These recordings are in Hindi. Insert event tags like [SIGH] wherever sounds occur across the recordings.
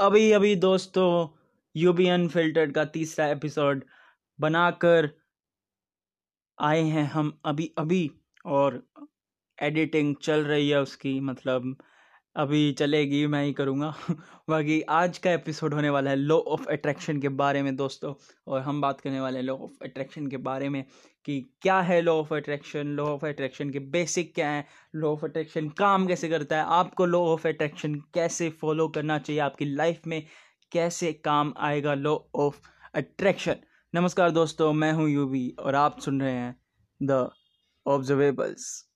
अभी अभी दोस्तों यू बी अनफिल्टर्ड का तीसरा एपिसोड बनाकर आए हैं हम अभी अभी और एडिटिंग चल रही है उसकी मतलब अभी चलेगी, मैं ही करूँगा। [LAUGHS] बाकी आज का एपिसोड होने वाला है लॉ ऑफ़ अट्रैक्शन के बारे में, दोस्तों। और हम बात करने वाले हैं लॉ ऑफ़ अट्रैक्शन के बारे में कि क्या है law of attraction, law of attraction के बेसिक क्या है, लॉ ऑफ़ अट्रैक्शन काम कैसे करता है, आपको लॉ ऑफ़ अट्रैक्शन कैसे फॉलो करना चाहिए, आपकी लाइफ में कैसे काम आएगा लॉ ऑफ़ अट्रैक्शन। नमस्कार दोस्तों, मैं हूँ यूवी और आप सुन रहे हैं द ऑब्जर्वेबल्स।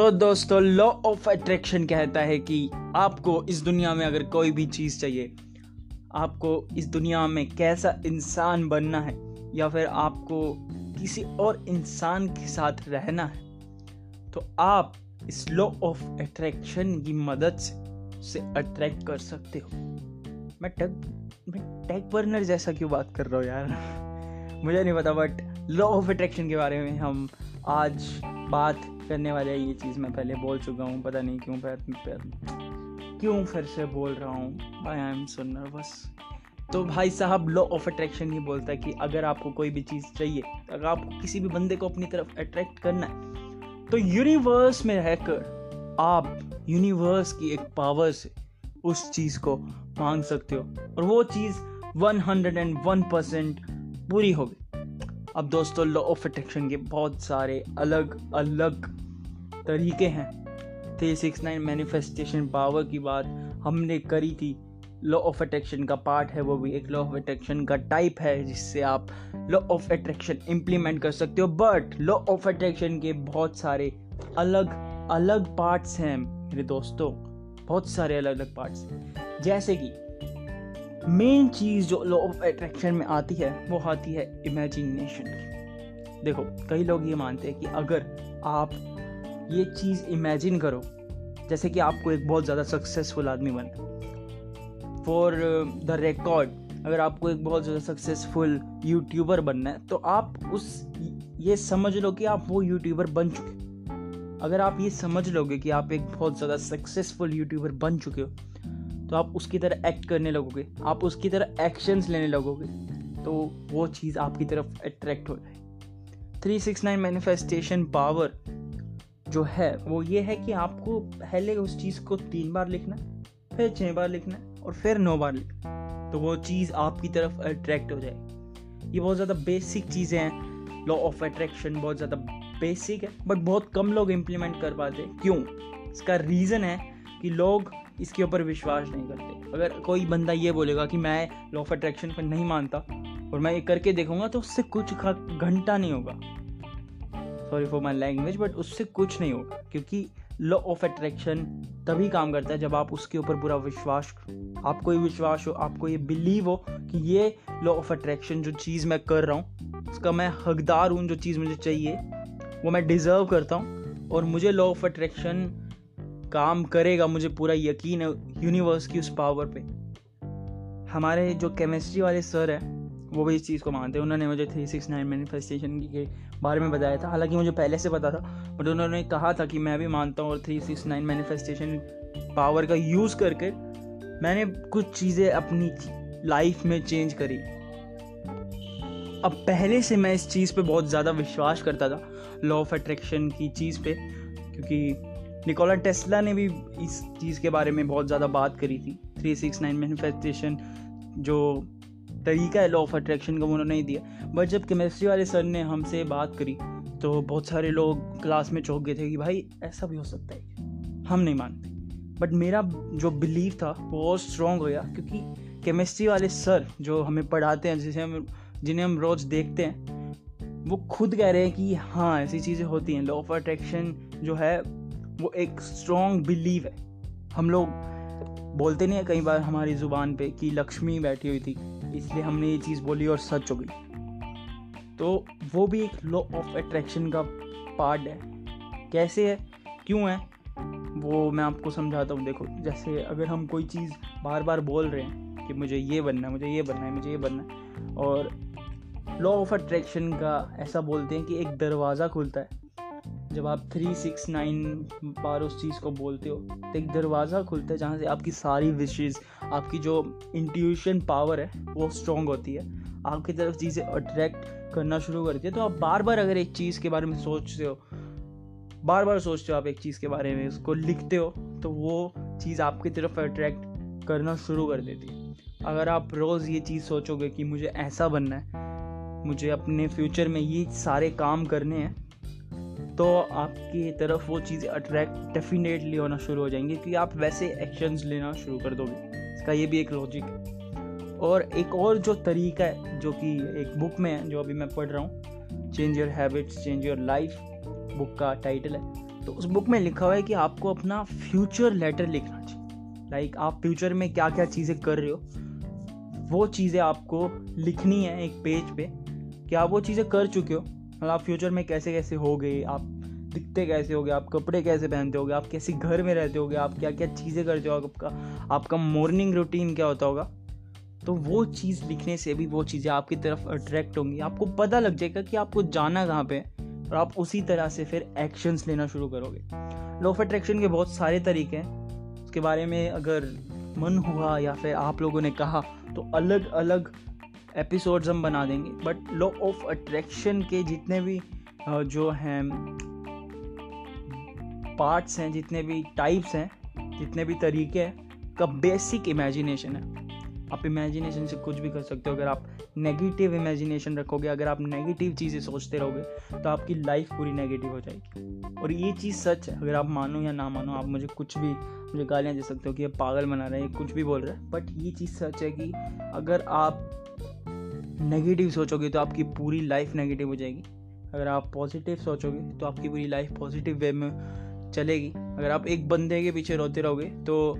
तो दोस्तों लॉ ऑफ़ अट्रैक्शन कहता है कि आपको इस दुनिया में अगर कोई भी चीज़ चाहिए, आपको इस दुनिया में कैसा इंसान बनना है या फिर आपको किसी और इंसान के साथ रहना है तो आप इस लॉ ऑफ़ अट्रैक्शन की मदद से उसे अट्रैक्ट कर सकते हो। मैं टग मैं टैग बर्नर जैसा क्यों बात कर रहा हूँ यार? [LAUGHS] मुझे नहीं पता बट लॉ ऑफ़ अट्रैक्शन के बारे में हम आज बात करने वाले ये चीज़ मैं पहले बोल चुका हूँ, पता नहीं क्यों फिर क्यों फिर से बोल रहा हूँ? आई एम सो नर्वस तो भाई साहब लॉ ऑफ़ अट्रैक्शन ही बोलता है कि अगर आपको कोई भी चीज़ चाहिए, अगर आपको किसी भी बंदे को अपनी तरफ़ अट्रैक्ट करना है तो यूनिवर्स में रहकर आप यूनिवर्स की एक पावर से उस चीज़ को मांग सकते हो। और वो चीज़ 101 परसेंट पूरी होगी अब दोस्तों लॉ ऑफ़ अट्रैक्शन के बहुत सारे अलग अलग तरीके हैं। Three six nine manifestation power की बात हमने करी थी। लॉ ऑफ़ अट्रैक्शन का पार्ट है, वो भी एक लॉ ऑफ़ अट्रैक्शन का टाइप है, जिससे आप लॉ ऑफ़ अट्रैक्शन इम्प्लीमेंट कर सकते हो। बट लॉ ऑफ़ अट्रैक्शन के बहुत सारे अलग अलग पार्ट्स हैं मेरे दोस्तों। बहुत सारे अलग अलग पार्ट्स हैं जैसे कि मेन चीज़ जो लॉ ऑफ़ अट्रैक्शन में आती है, वो आती है इमेजिनेशन की देखो, कई लोग ये मानते हैं कि अगर आप ये चीज़ इमेजिन करो, जैसे कि आपको एक बहुत ज़्यादा सक्सेसफुल आदमी बनना फॉर द रिकॉर्ड अगर आपको एक बहुत ज़्यादा सक्सेसफुल यूट्यूबर बनना है तो आप उस, ये समझ लो कि आप वो यूट्यूबर बन चुके अगर आप ये समझ लोगे कि आप एक बहुत ज़्यादा सक्सेसफुल यूट्यूबर बन चुके हो तो आप उसकी तरह एक्ट करने लगोगे। आप उसकी तरह एक्शंस लेने लगोगे। तो वो चीज़ आपकी तरफ़ अट्रैक्ट हो जाएगी। Three six nine manifestation power जो है, वो ये है कि आपको पहले उस चीज़ को तीन बार लिखना फिर छः बार लिखना और फिर नौ बार लिखना तो वो चीज़ आपकी तरफ़ अट्रैक्ट हो जाएगी। ये बहुत ज़्यादा बेसिक चीज़ें हैं। लॉ ऑफ़ अट्रैक्शन बहुत ज़्यादा बेसिक है बट बहुत कम लोग इम्प्लीमेंट कर पाते। क्यों? इसका रीज़न है कि लोग इसके ऊपर विश्वास नहीं करते। अगर कोई बंदा ये बोलेगा कि मैं लॉ ऑफ़ अट्रैक्शन पर नहीं मानता और मैं ये करके देखूँगा तो उससे कुछ घंटा नहीं होगा। Sorry for my language but उससे कुछ नहीं होगा, क्योंकि लॉ ऑफ़ अट्रैक्शन तभी काम करता है जब आप उसके ऊपर पूरा विश्वास आपको ये विश्वास हो आपको ये बिलीव हो कि ये लॉ ऑफ़ अट्रैक्शन जो चीज़ मैं कर रहा हूँ, उसका मैं हकदार हूँ, जो चीज़ मुझे चाहिए, वो मैं डिज़र्व करता हूँ और मुझे लॉ ऑफ़ अट्रैक्शन काम करेगा, मुझे पूरा यकीन है यूनिवर्स की उस पावर पे। हमारे जो केमिस्ट्री वाले सर हैं, वो भी इस चीज़ को मानते हैं। उन्होंने मुझे थ्री सिक्स नाइन मैनिफेस्टेशन के बारे में बताया था। हालाँकि मुझे पहले से पता था बट उन्होंने कहा था कि मैं भी मानता हूँ और three six nine manifestation power का यूज़ करके मैंने कुछ चीज़ें अपनी लाइफ में चेंज करी। अब पहले से मैं इस चीज़ पे बहुत ज़्यादा विश्वास करता था लॉ ऑफ़ अट्रैक्शन की चीज़ पे, क्योंकि निकोला टेस्ला ने भी इस चीज़ के बारे में बहुत ज़्यादा बात करी थी। थ्री सिक्स नाइन मैनिफेस्टेशन जो तरीका है लॉ ऑफ़ अट्रैक्शन का उन्होंने नहीं दिया। बट जब केमिस्ट्री वाले सर ने हमसे बात करी तो बहुत सारे लोग क्लास में चौंक गए थे कि भाई, ऐसा भी हो सकता है हम नहीं मानते। बट मेरा जो बिलीव था और स्ट्रॉन्ग हो गया, क्योंकि केमिस्ट्री वाले सर जो हमें पढ़ाते हैं, जिसे हम, जिन्हें हम रोज़ देखते हैं, वो खुद कह रहे हैं कि हाँ ऐसी चीज़ें होती हैं। लॉ ऑफ़ अट्रैक्शन जो है वो एक स्ट्रॉन्ग बिलीव है। हम लोग बोलते नहीं है कई बार हमारी ज़ुबान पे कि लक्ष्मी बैठी हुई थी, इसलिए हमने ये चीज़ बोली और सच हो गई। तो वो भी एक लॉ ऑफ़ अट्रैक्शन का पार्ट है। कैसे है? क्यों है? वो मैं आपको समझाता हूँ। देखो, जैसे अगर हम कोई चीज़ बार बार बोल रहे हैं कि मुझे ये बनना है, मुझे ये बनना है, मुझे ये बनना है, और लॉ ऑफ़ अट्रैक्शन का ऐसा बोलते हैं कि एक दरवाज़ा खुलता है। जब आप थ्री सिक्स नाइन बार उस चीज़ को बोलते हो तो एक दरवाज़ा खुलता है जहाँ से आपकी सारी विशेज़ आपकी जो इंट्यूशन पावर है, वो स्ट्रॉन्ग होती है। आपकी तरफ़ चीज़ें अट्रैक्ट करना शुरू करती है तो आप बार बार अगर एक चीज़ के बारे में सोचते हो बार बार सोचते हो आप एक चीज़ के बारे में, उसको लिखते हो तो वो चीज़ आपकी तरफ़ अट्रैक्ट करना शुरू कर देती है। अगर आप रोज़ ये चीज़ सोचोगे कि मुझे ऐसा बनना है, मुझे अपने फ्यूचर में ये सारे काम करने हैं तो आपकी तरफ़ वो चीज़ें अट्रैक्ट डेफिनेटली होना शुरू हो जाएँगी क्योंकि आप वैसे एक्शंस लेना शुरू कर दोगे। इसका ये भी एक लॉजिक है। और एक और जो तरीका है, जो कि एक बुक में है, जो अभी मैं पढ़ रहा हूँ change your habits change your life book का टाइटल है। तो उस बुक में लिखा हुआ है कि आपको अपना फ्यूचर लेटर लिखना चाहिए। लाइक आप फ्यूचर में क्या क्या चीज़ें कर रहे हो, वो चीज़ें आपको लिखनी है एक पेज पे। कि आप वो चीज़ें कर चुके हो? मतलब आप फ्यूचर में कैसे कैसे हो गए आप दिखते कैसे हो गए आप कपड़े कैसे पहनते होगे, आप कैसे घर में रहते होगे, आप क्या क्या चीज़ें करते हो, आपका आपका मॉर्निंग रूटीन क्या होता होगा? तो वो चीज़ लिखने से भी वो चीज़ें आपकी तरफ़ अट्रैक्ट होंगी। आपको पता लग जाएगा कि आपको जाना कहाँ पे और आप उसी तरह से फिर एक्शंस लेना शुरू करोगे। लॉ ऑफ़ अट्रैक्शन के बहुत सारे तरीके हैं। उसके बारे में अगर मन हुआ या फिर आप लोगों ने कहा तो अलग अलग एपिसोड्स हम बना देंगे बट लॉ ऑफ़ अट्रैक्शन के जितने भी जो हैं पार्ट्स हैं, जितने भी टाइप्स हैं, जितने भी तरीके हैं, का बेसिक इमेजिनेशन है। आप इमेजिनेशन से कुछ भी कर सकते हो। अगर आप नेगेटिव इमेजिनेशन रखोगे, अगर आप नेगेटिव चीज़ें सोचते रहोगे तो आपकी लाइफ पूरी नेगेटिव हो जाएगी। और ये चीज़ सच है। अगर आप मानो या ना मानो, आप मुझे कुछ भी मुझे गालियाँ दे सकते हो कि ये पागल बना रहे हैं कुछ भी बोल रहे हैं बट ये चीज़ सच है कि अगर आप नेगेटिव सोचोगे तो आपकी पूरी लाइफ नेगेटिव हो जाएगी। अगर आप पॉजिटिव सोचोगे तो आपकी पूरी लाइफ पॉजिटिव वे में चलेगी। अगर आप एक बंदे के पीछे रोते रहोगे तो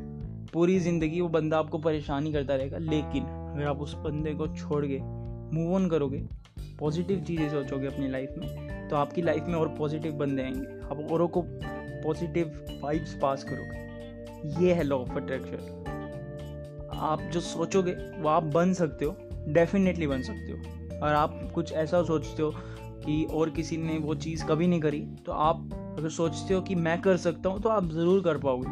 पूरी ज़िंदगी वो बंदा आपको परेशानी करता रहेगा। लेकिन अगर आप उस बंदे को छोड़ के मूव ऑन करोगे पॉजिटिव चीज़ें सोचोगे अपनी लाइफ में तो आपकी लाइफ में और पॉजिटिव बंदे आएँगे। आप औरों को पॉजिटिव वाइब्स पास करोगे। ये है लॉ ऑफ़ अट्रैक्शन आप जो सोचोगे, वो आप बन सकते हो। डेफिनेटली बन सकते हो। और आप कुछ ऐसा सोचते हो कि और किसी ने वो चीज़ कभी नहीं करी तो आप अगर सोचते हो कि मैं कर सकता हूँ तो आप ज़रूर कर पाओगे।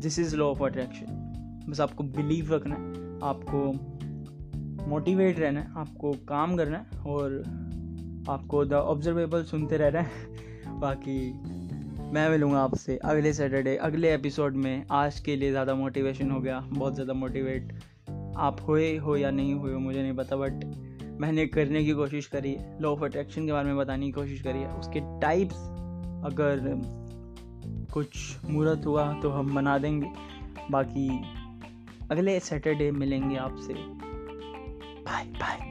This is law of attraction बस आपको बिलीव रखना है, आपको मोटिवेट रहना है, आपको काम करना है, और आपको द ऑब्जर्वेबल सुनते रहना है। बाकी मैं मिलूँगा आपसे अगले सैटरडे अगले एपिसोड में। आज के लिए ज़्यादा मोटिवेशन हो गया, बहुत ज़्यादा मोटिवेट आप हुए हो या नहीं हुए हो, मुझे नहीं पता बट मैंने करने की कोशिश करी है। लॉ ऑफ़ अट्रैक्शन के बारे में बताने की कोशिश करी है। उसके टाइप्स अगर कुछ मुहूर्त हुआ तो हम बना देंगे। बाकी अगले सैटरडे मिलेंगे आपसे। Bye bye